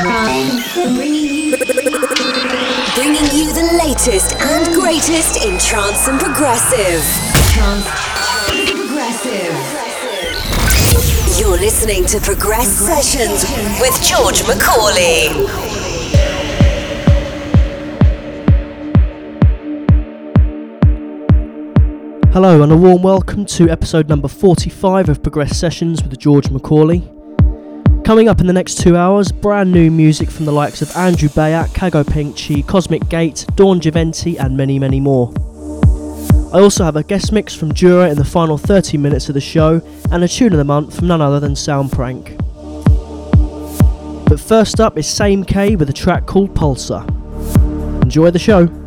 Bringing you, the latest and greatest in trance and progressive. Trance progressive. You're listening to Progress Sessions with George Macaulay. Hello, and a warm welcome to episode number 45 of Progress Sessions with George Macaulay. Coming up in the next two hours, brand new music from the likes of Andrew Bayer, Kago Pengchi, Cosmic Gate, Dawn Giventi, and many, many more. I also have a guest mix from Dura in the final 30 minutes of the show, and a tune of the month from none other than Soundprank. But first up is Same K with a track called Pulsar. Enjoy the show.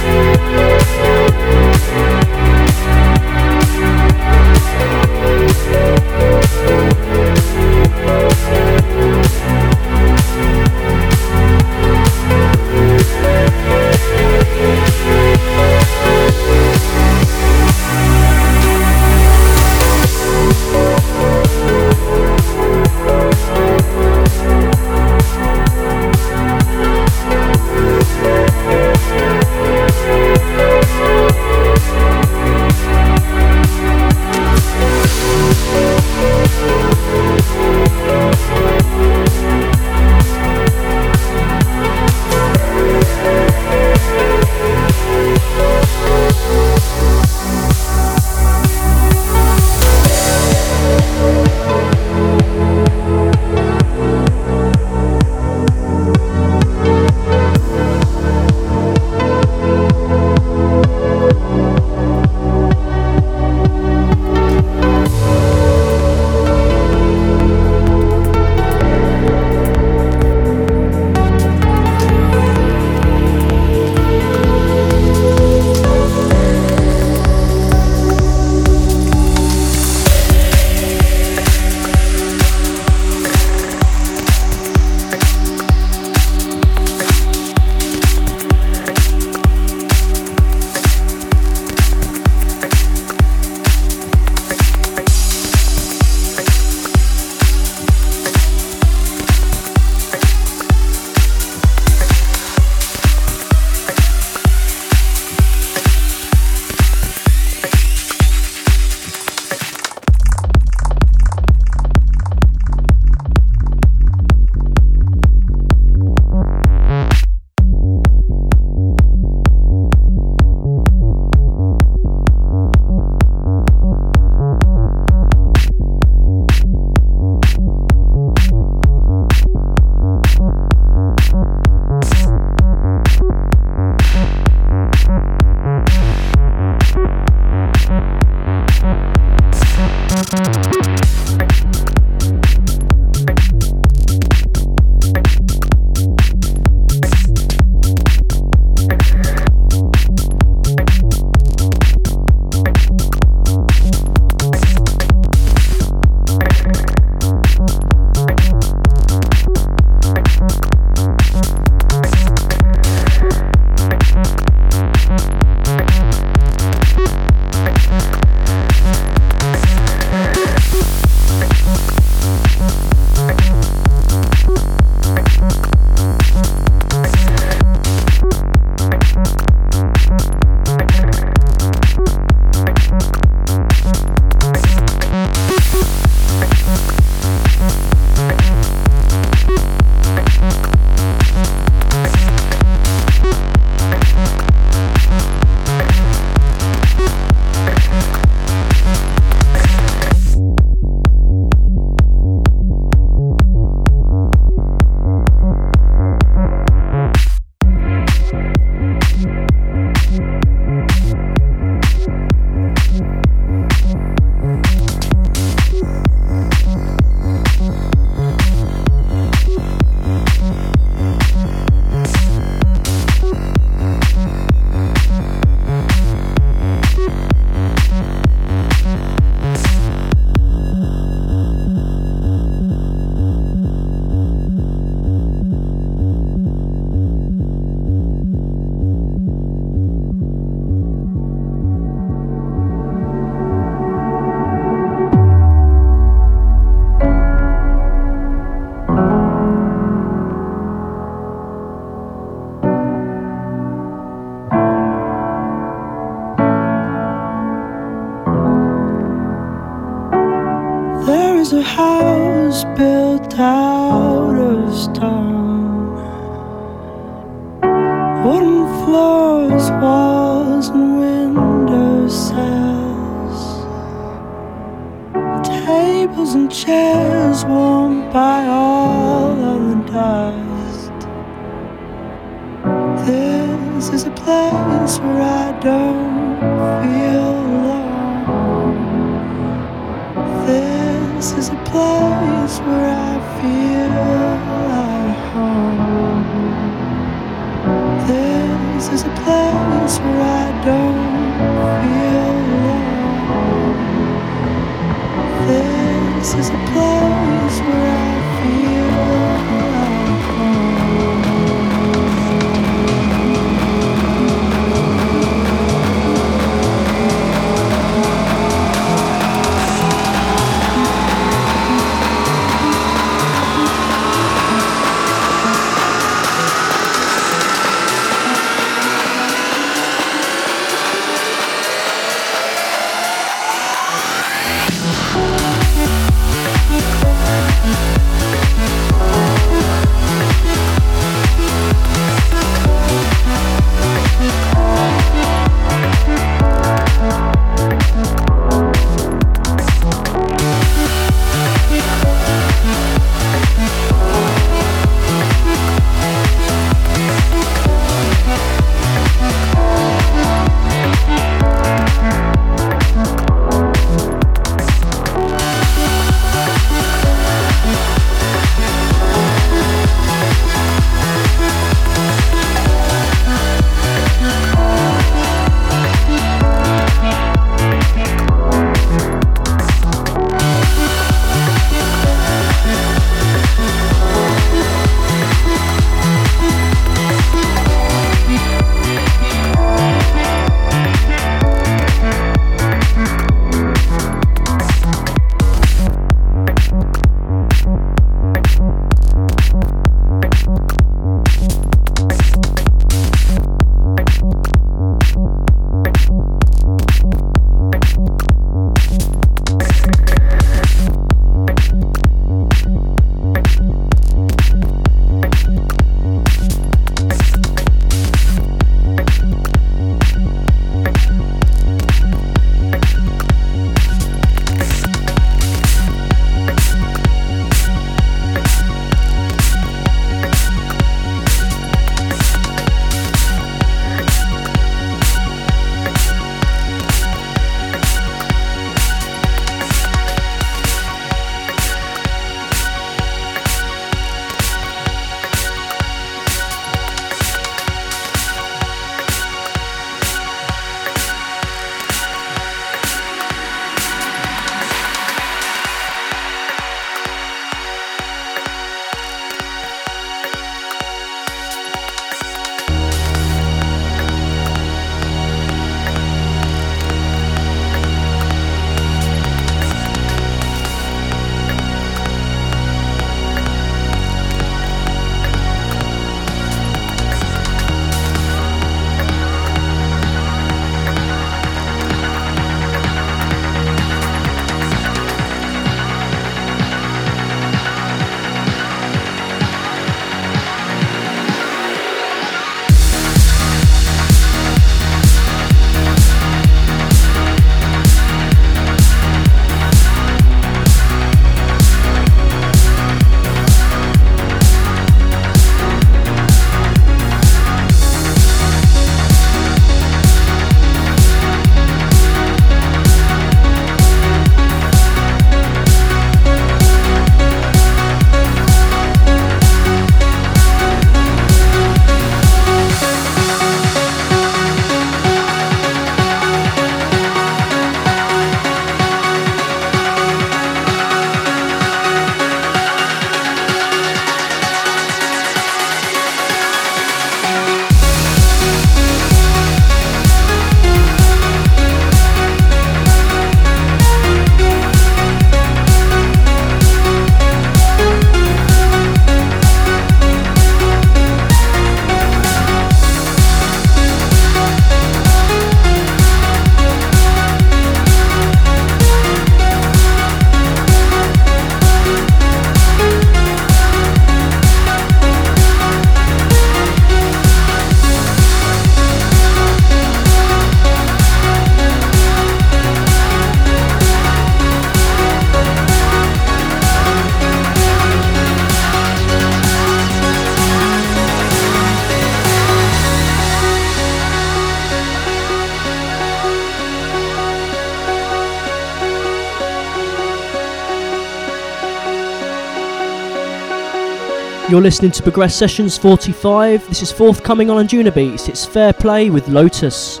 You're listening to Progress Sessions 45. This is forthcoming on Anjunabeats. It's Fair Play with Lotus.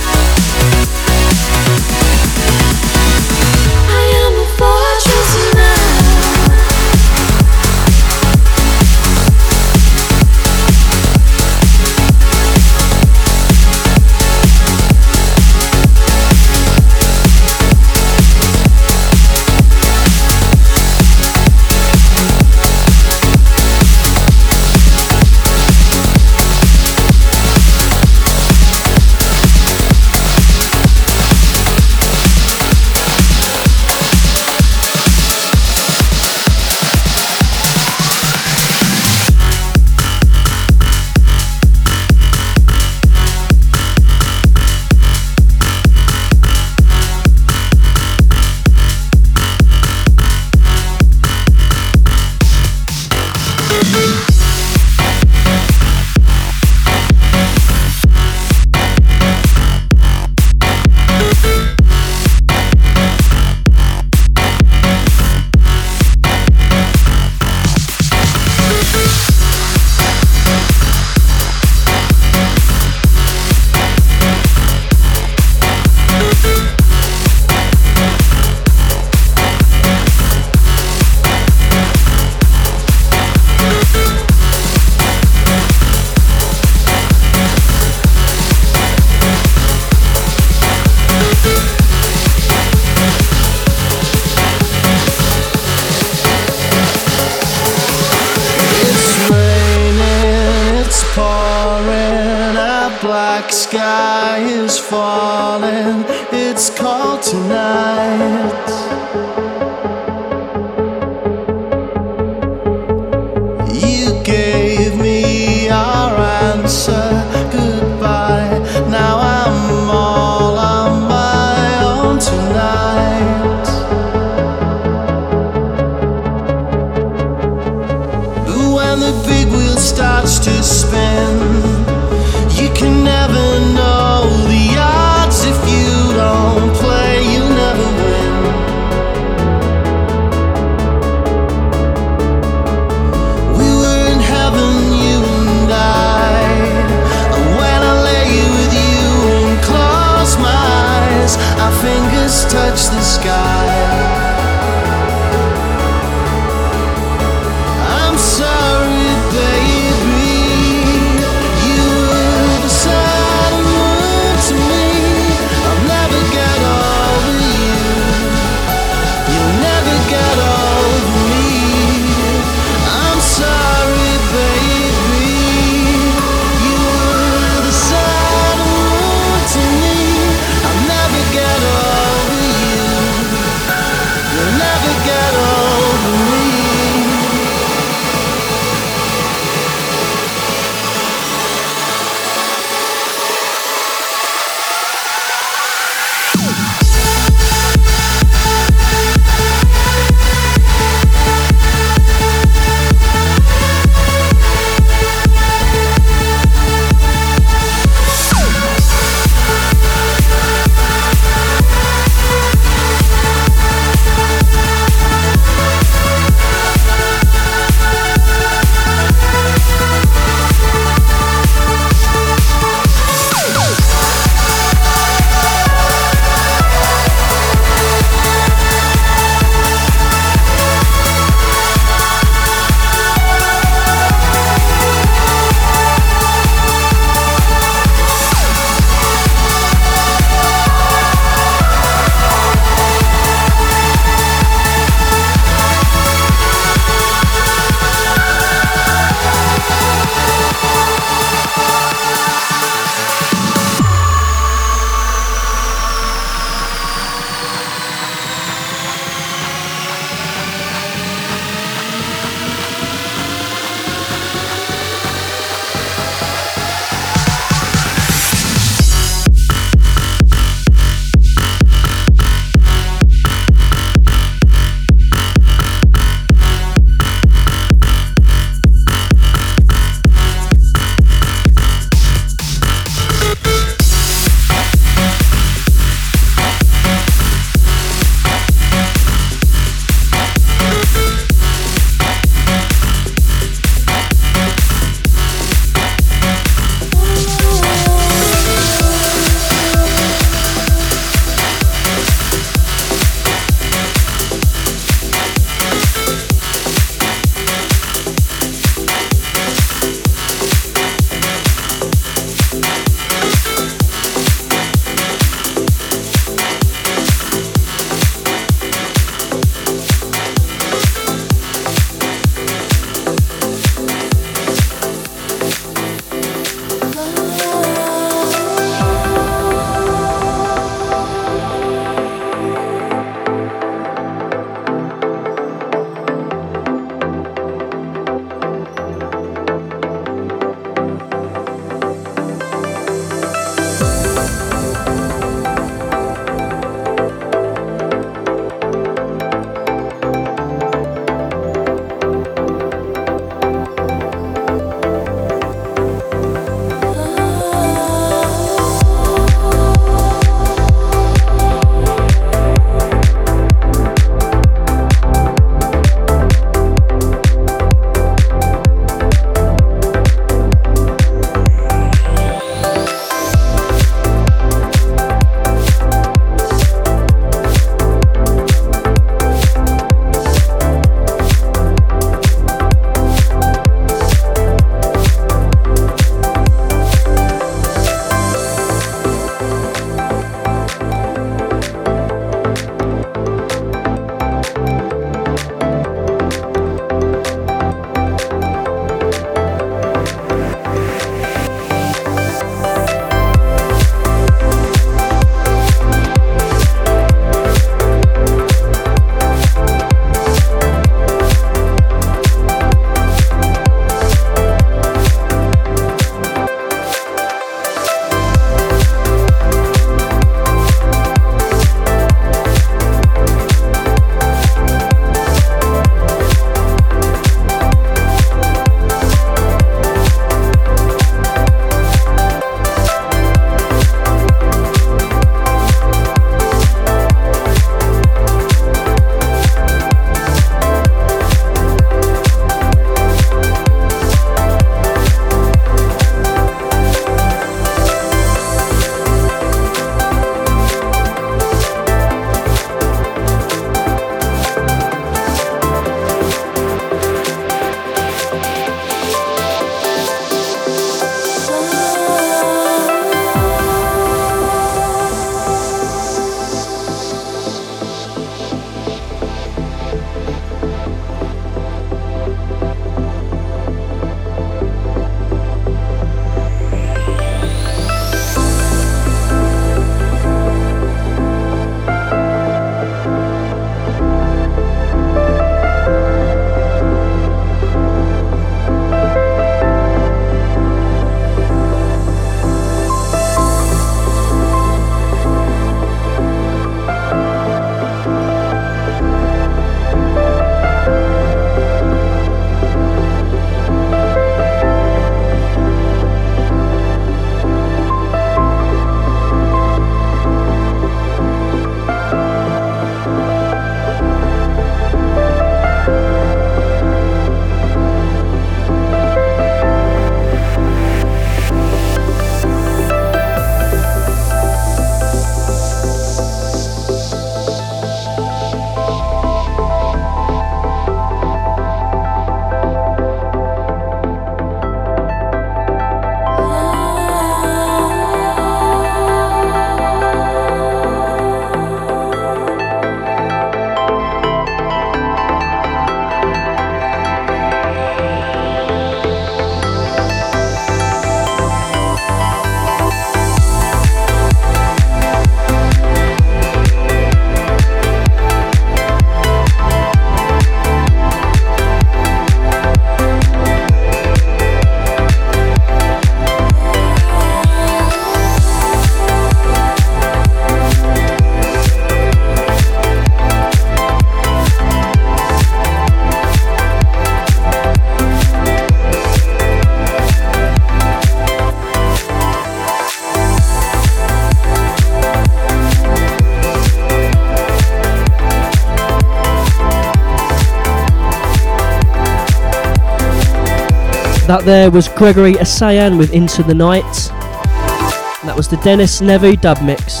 That there was Gregory Esayan with Into the Night. And that was the Dennis Nevu dub mix.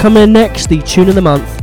Coming in next, the tune of the month.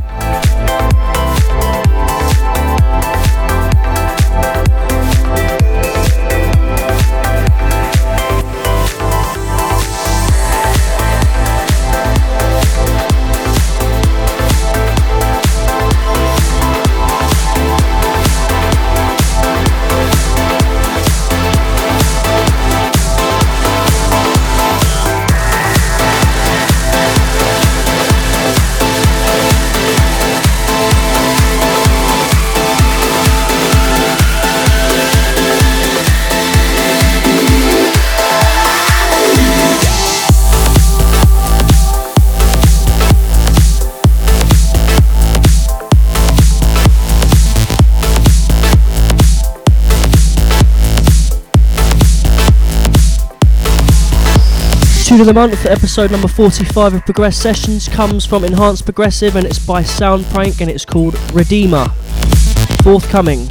Tune of the month, for episode number 45 of Progress Sessions, comes from Enhanced Progressive and it's by Soundprank and it's called Redeemer. Forthcoming.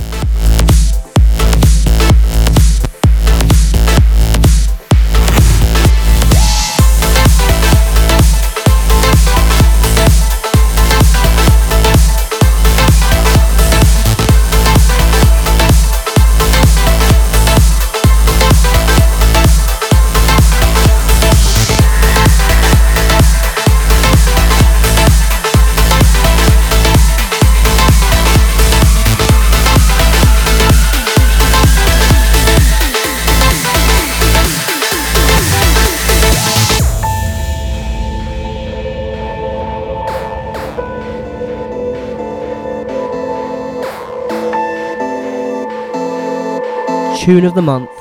Tune of the month.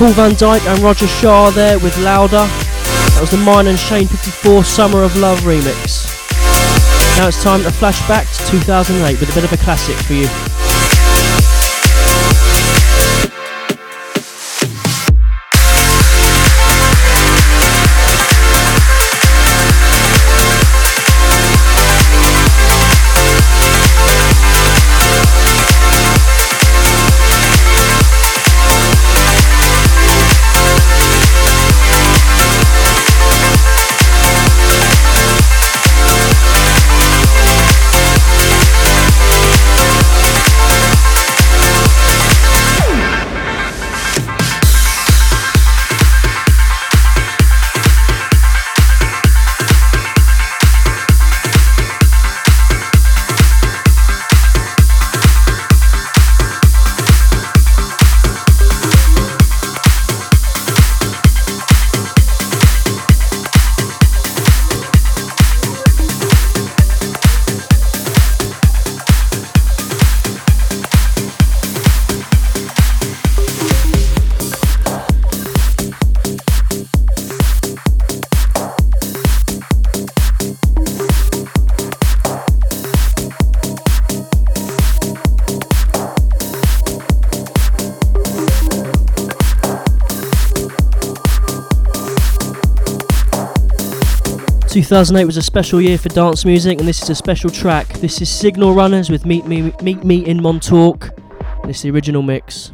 Paul van Dyk and Roger Shah there with Louder. That was the Myon and Shane 54 Summer of Love remix. Now it's time to flash back to 2008 with a bit of a classic for you. 2008 was a special year for dance music, and this is a special track. This is Signal Runners with Meet Me, Meet Me in Montauk. This is the original mix.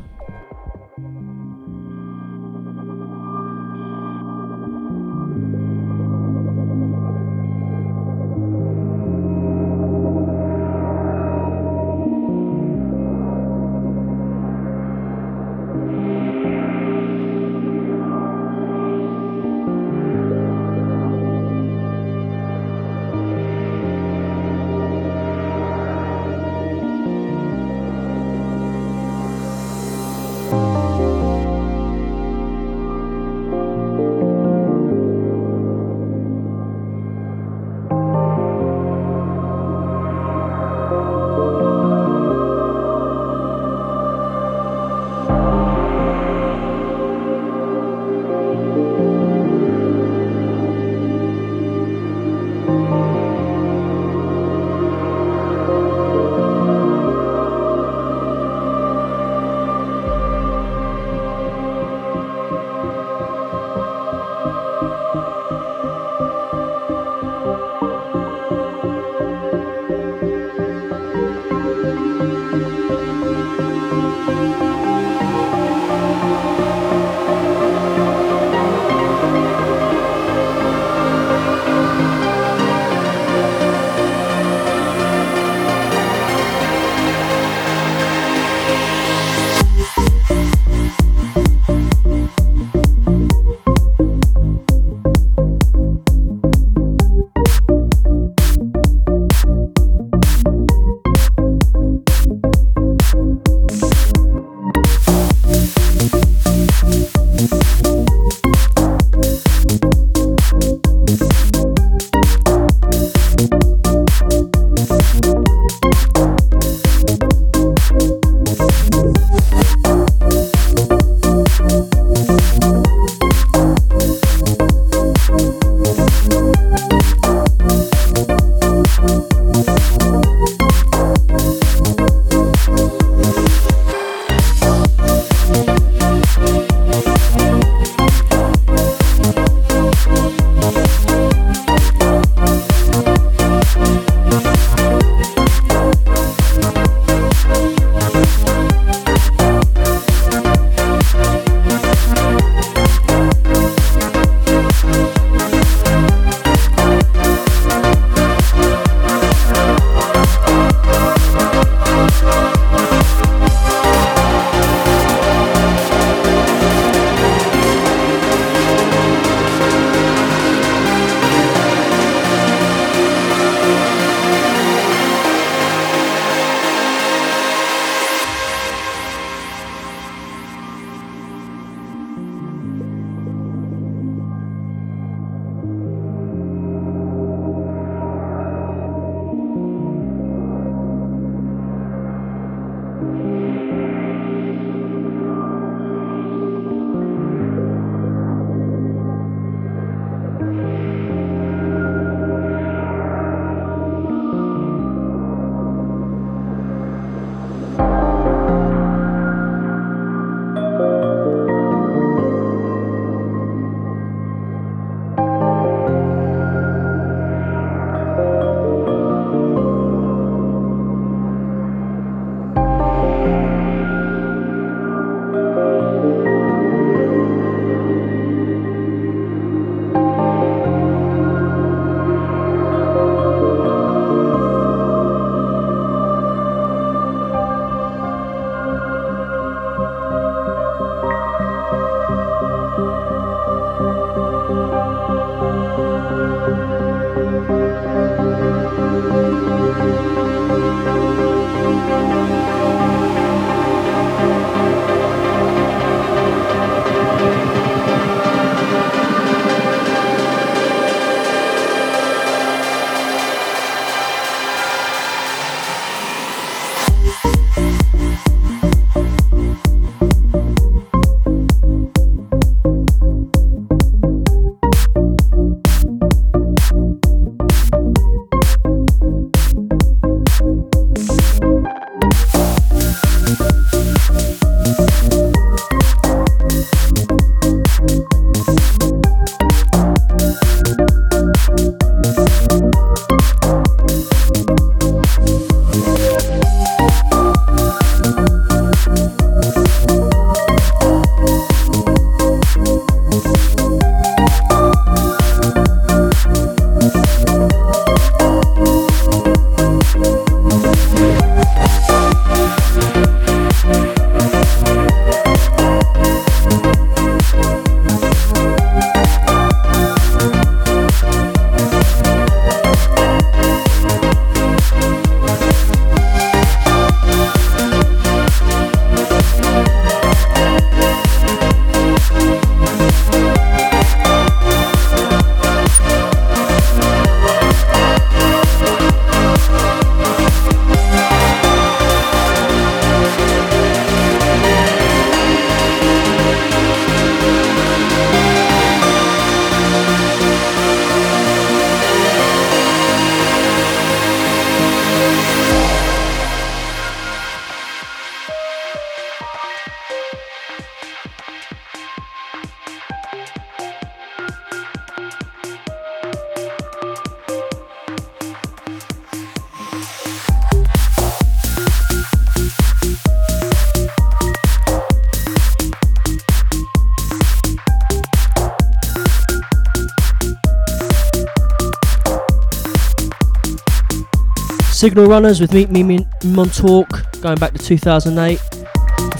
Signal Runners with Meet Me Min- Montauk, going back to 2008.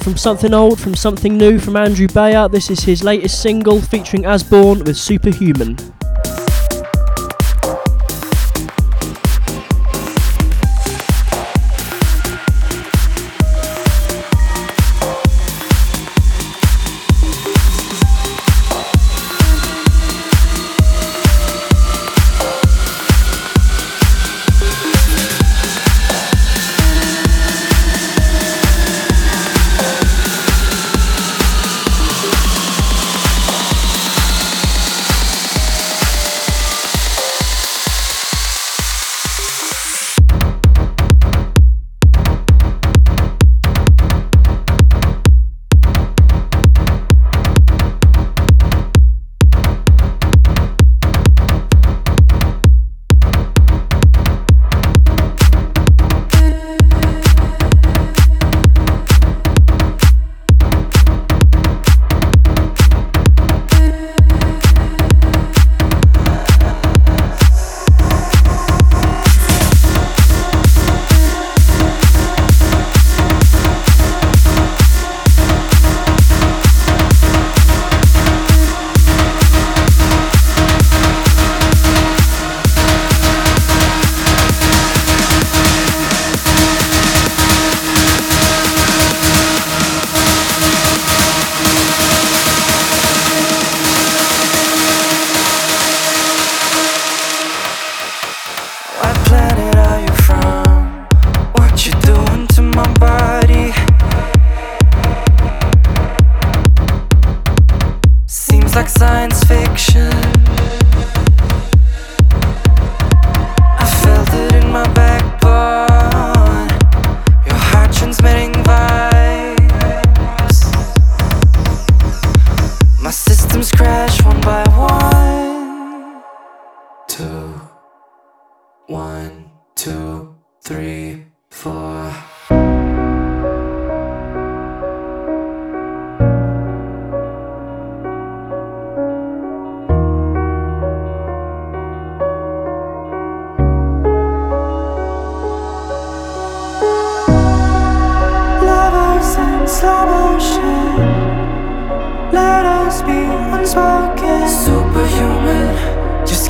From something old, from something new, from Andrew Bayer, this is his latest single featuring Asbjørn with Superhuman.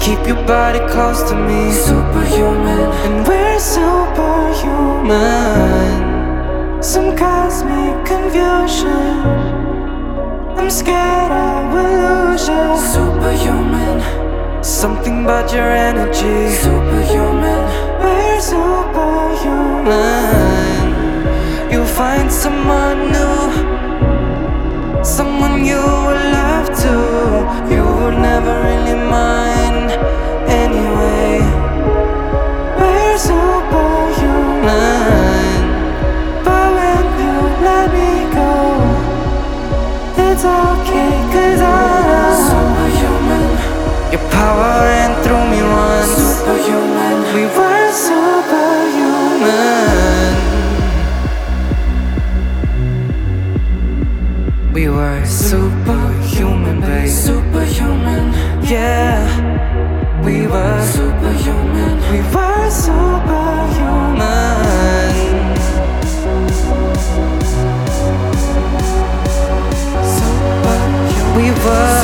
Keep your body close to me. Superhuman. And we're superhuman. Some cosmic confusion. I'm scared I will lose you. Superhuman. Something about your energy. Superhuman. We're superhuman. You'll find someone new. Someone you will love to. You would never really mind Superhuman.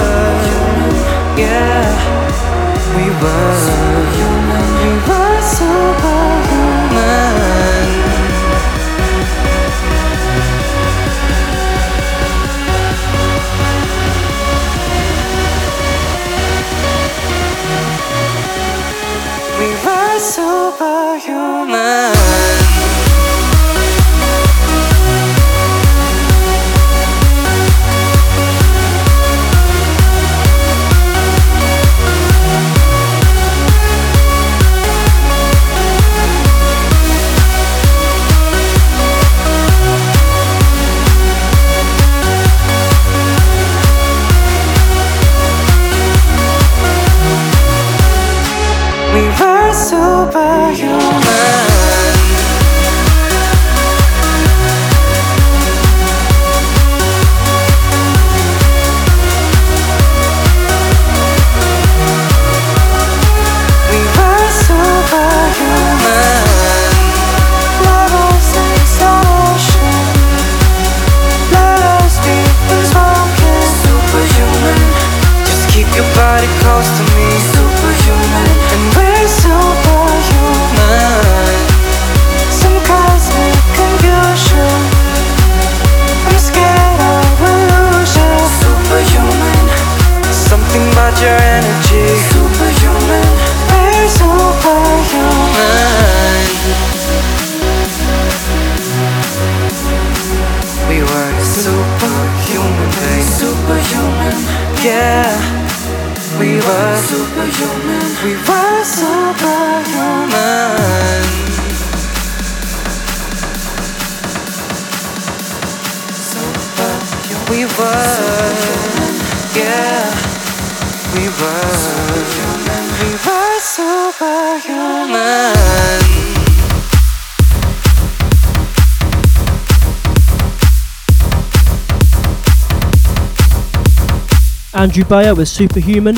Andrew Bayer with Superhuman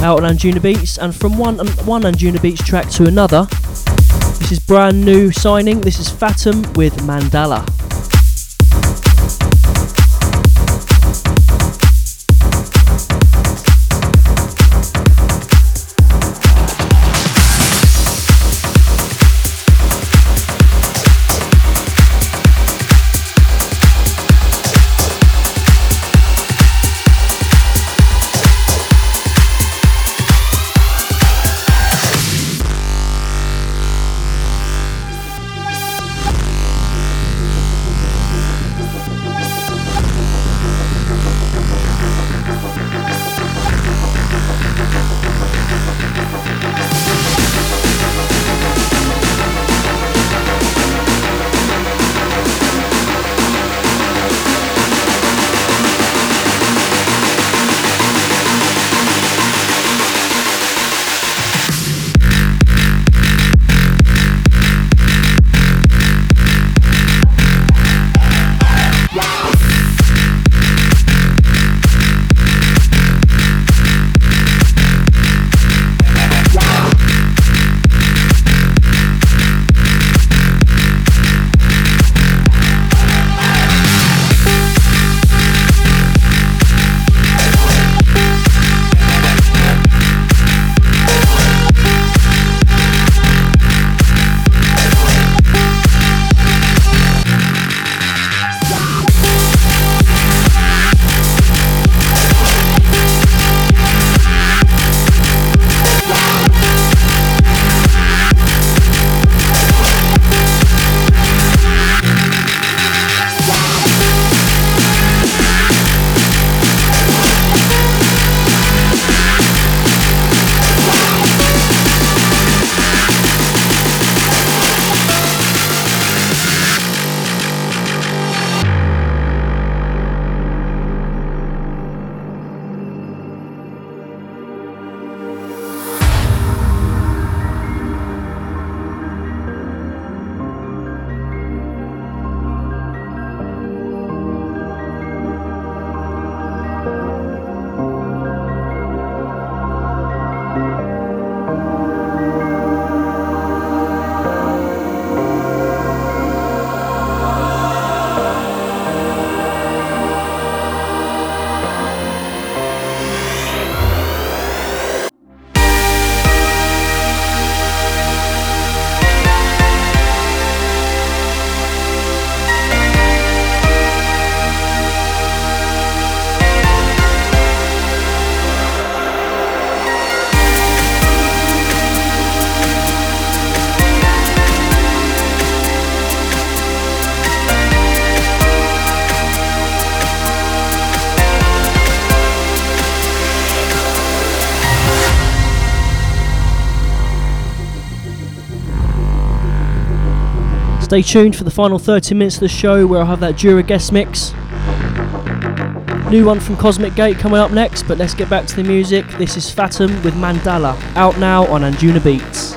out on Anjuna Beats, and from one um, one Anjuna Beats track to another, this is brand new signing. This is Fatum with Mandala. Stay tuned for the final 30 minutes of the show where I'll have that Jura guest mix. New one from Cosmic Gate coming up next, but let's get back to the music. This is Fatum with Mandala, out now on Anjuna Beats.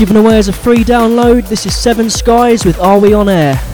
Given away as a free download, this is Seven Skies with Are We On Air?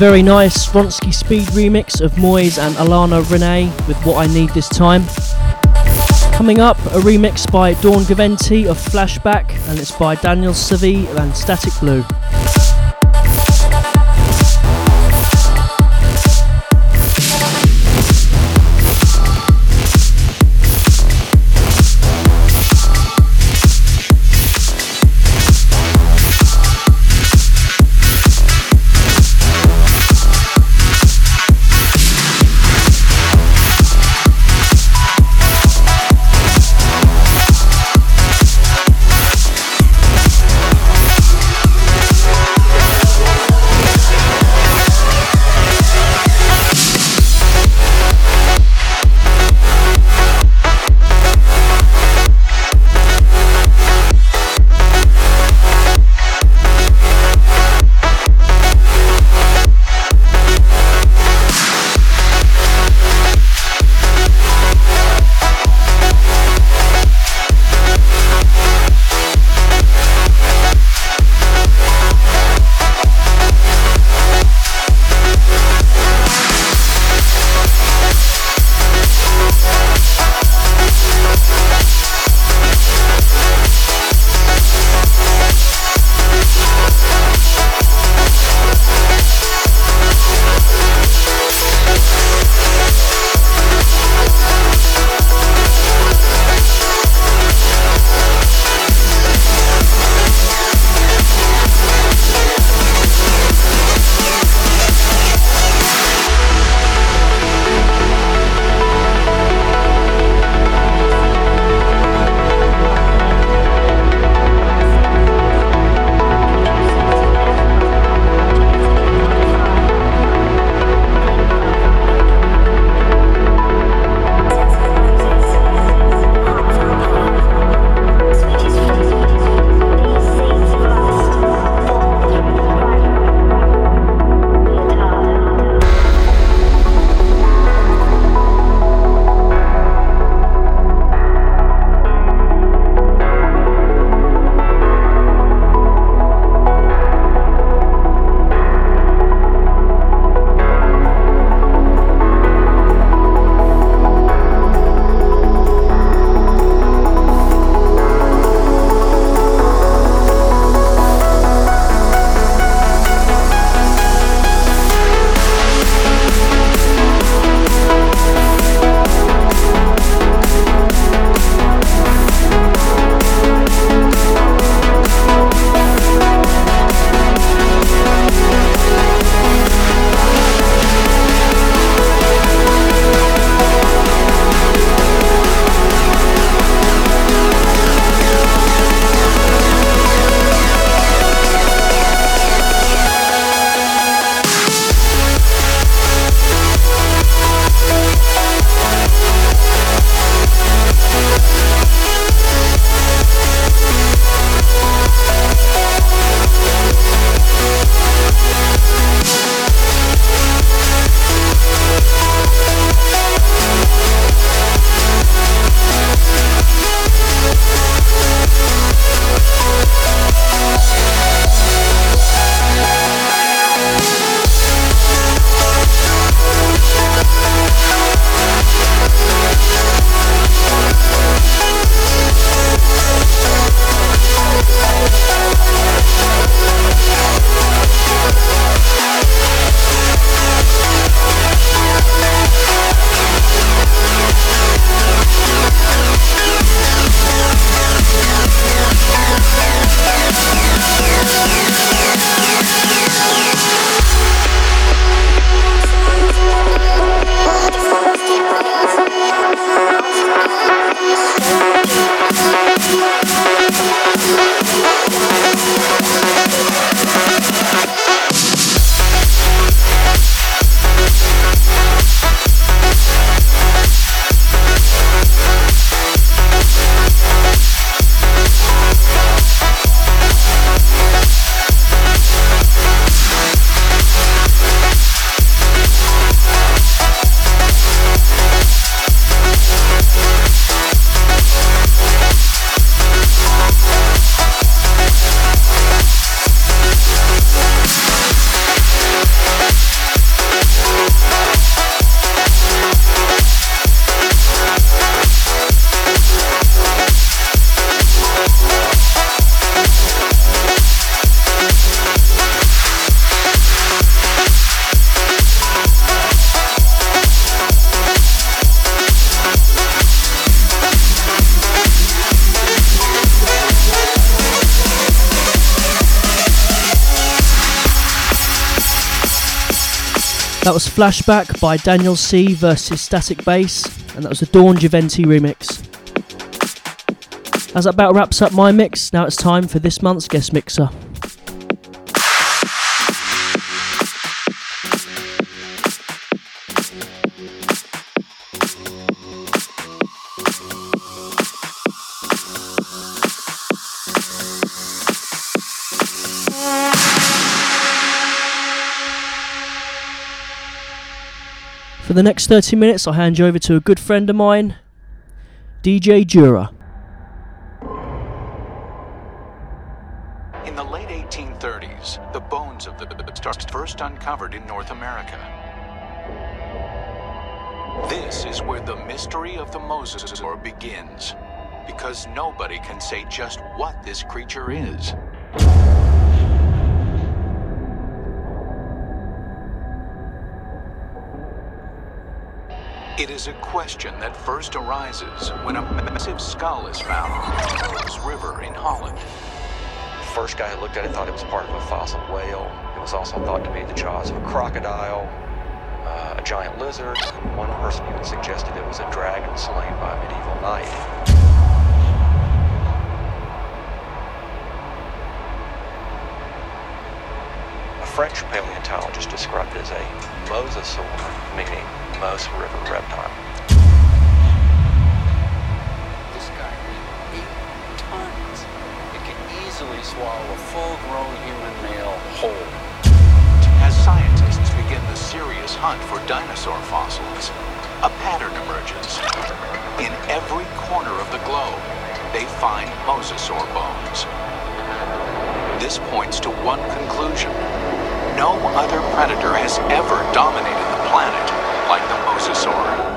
Very nice Vronsky Speed remix of Moyes and Alana Renee with What I Need This Time. Coming up, a remix by Dawn Gaventi of Flashback, and it's by Daniel Savi and Static Blue. That was Flashback by Daniel C versus Static Bass, and that was the Dawn Giventi remix. As that about wraps up my mix, now it's time for this month's guest mixer. For the next 30 minutes, I'll hand you over to a good friend of mine, DJ Dura. In the late 1830s, the bones of the stars first uncovered in North America. This is where the mystery of the Mosasaur begins, because nobody can say just what this creature is. It is a question that first arises when a massive skull is found in Rose River in Holland. The first guy who looked at it thought it was part of a fossil whale. It was also thought to be the jaws of a crocodile, uh, a giant lizard. One person even suggested it was a dragon slain by a medieval knight. A French paleontologist described it as a mosasaur, meaning Mouse River reptile. This guy weighed eight tons. It can easily swallow a full-grown human male whole. As scientists begin the serious hunt for dinosaur fossils, a pattern emerges. In every corner of the globe, they find mosasaur bones. This points to one conclusion. No other predator has ever dominated the planet like the mosasaur.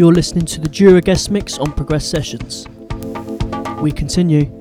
You're listening to the Dura guest mix on Progress Sessions. We continue.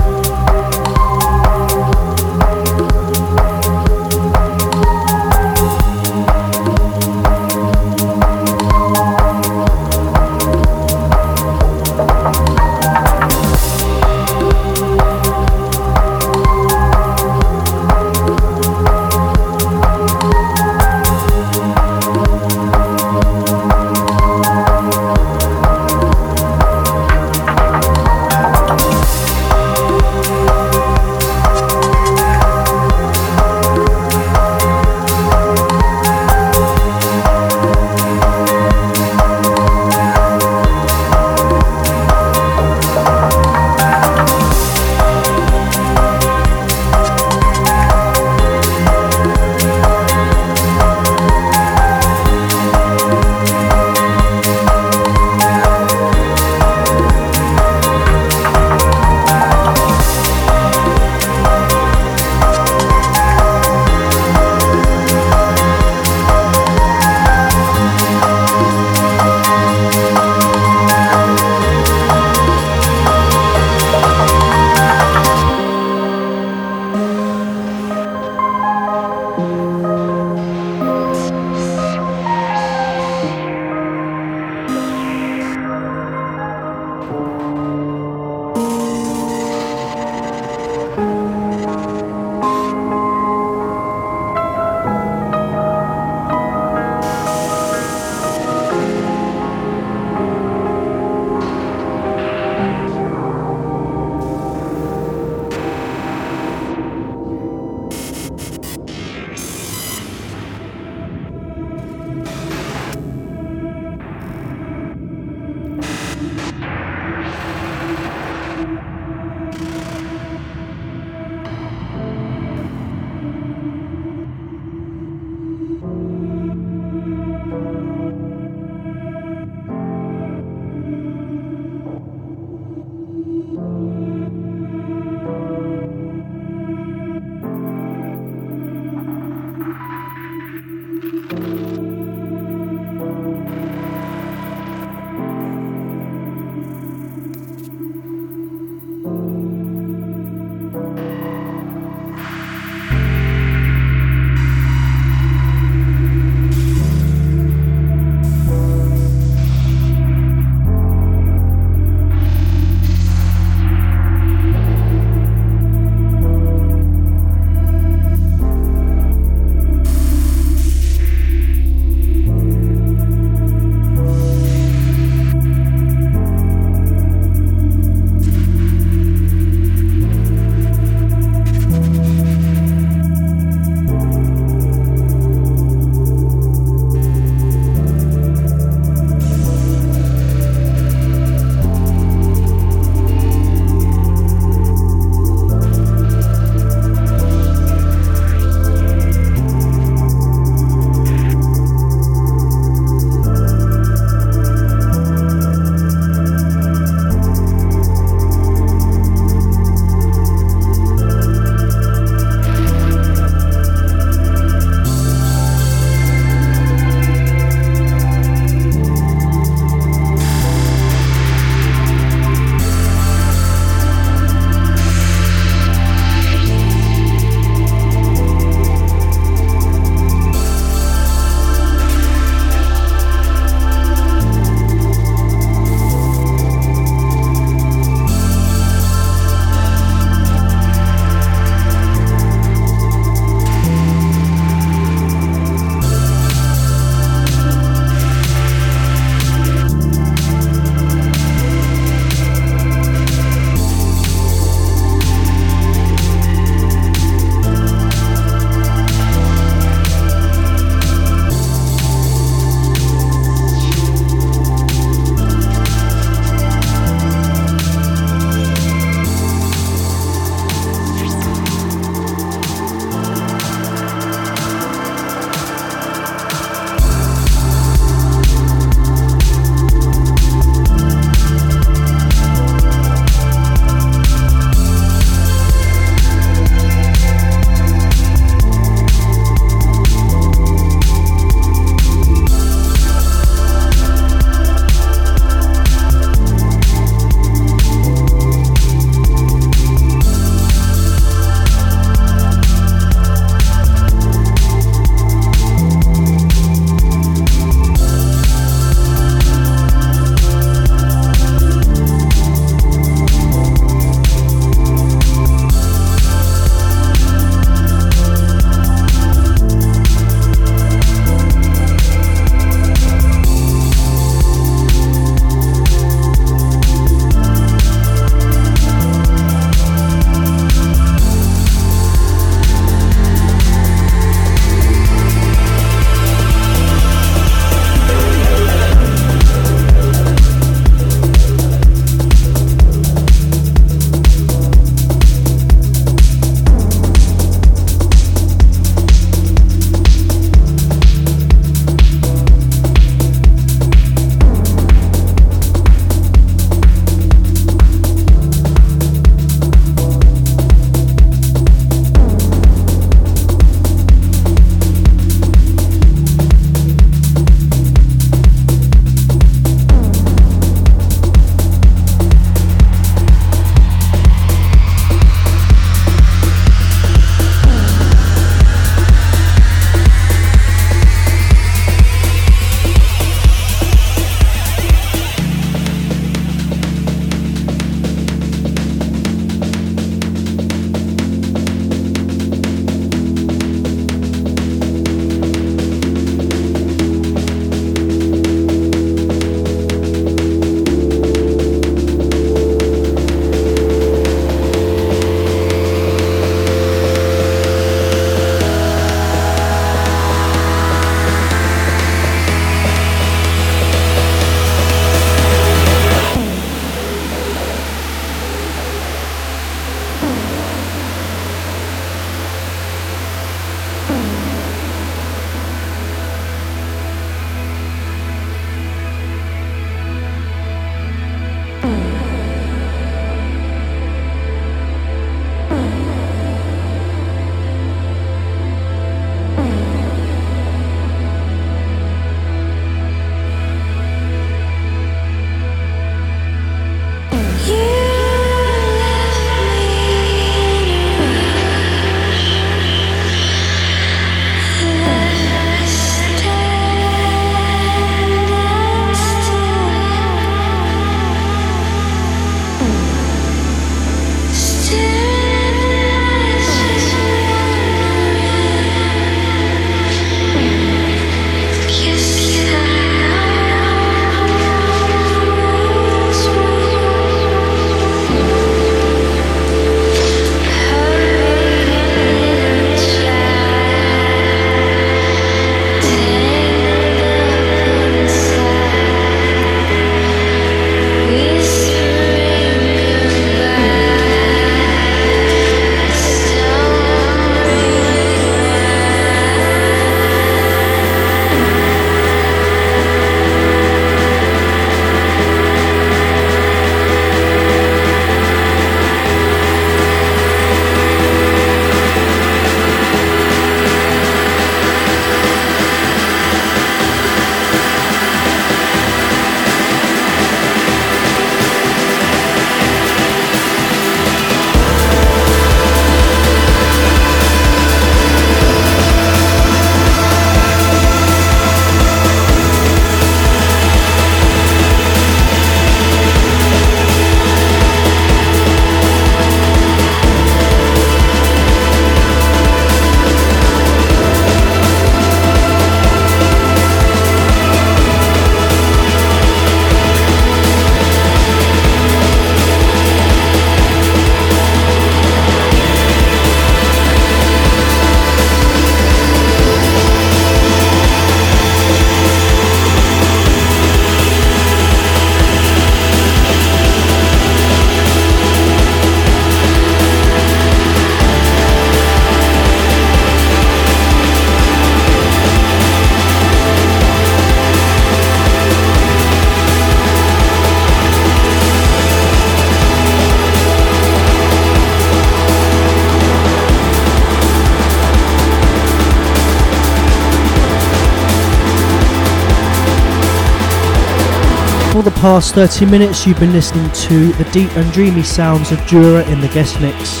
Past 30 minutes, you've been listening to the deep and dreamy sounds of Dura in the guest mix.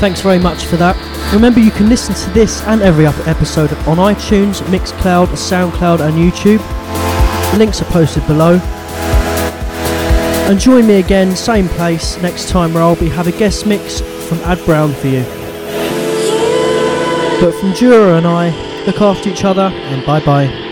Thanks very much for that. Remember, you can listen to this and every other episode on iTunes, Mixcloud, SoundCloud, and YouTube. The links are posted below. And join me again, same place, next time where I'll be have a guest mix from Ad Brown for you. But from Dura and I, look after each other and bye bye.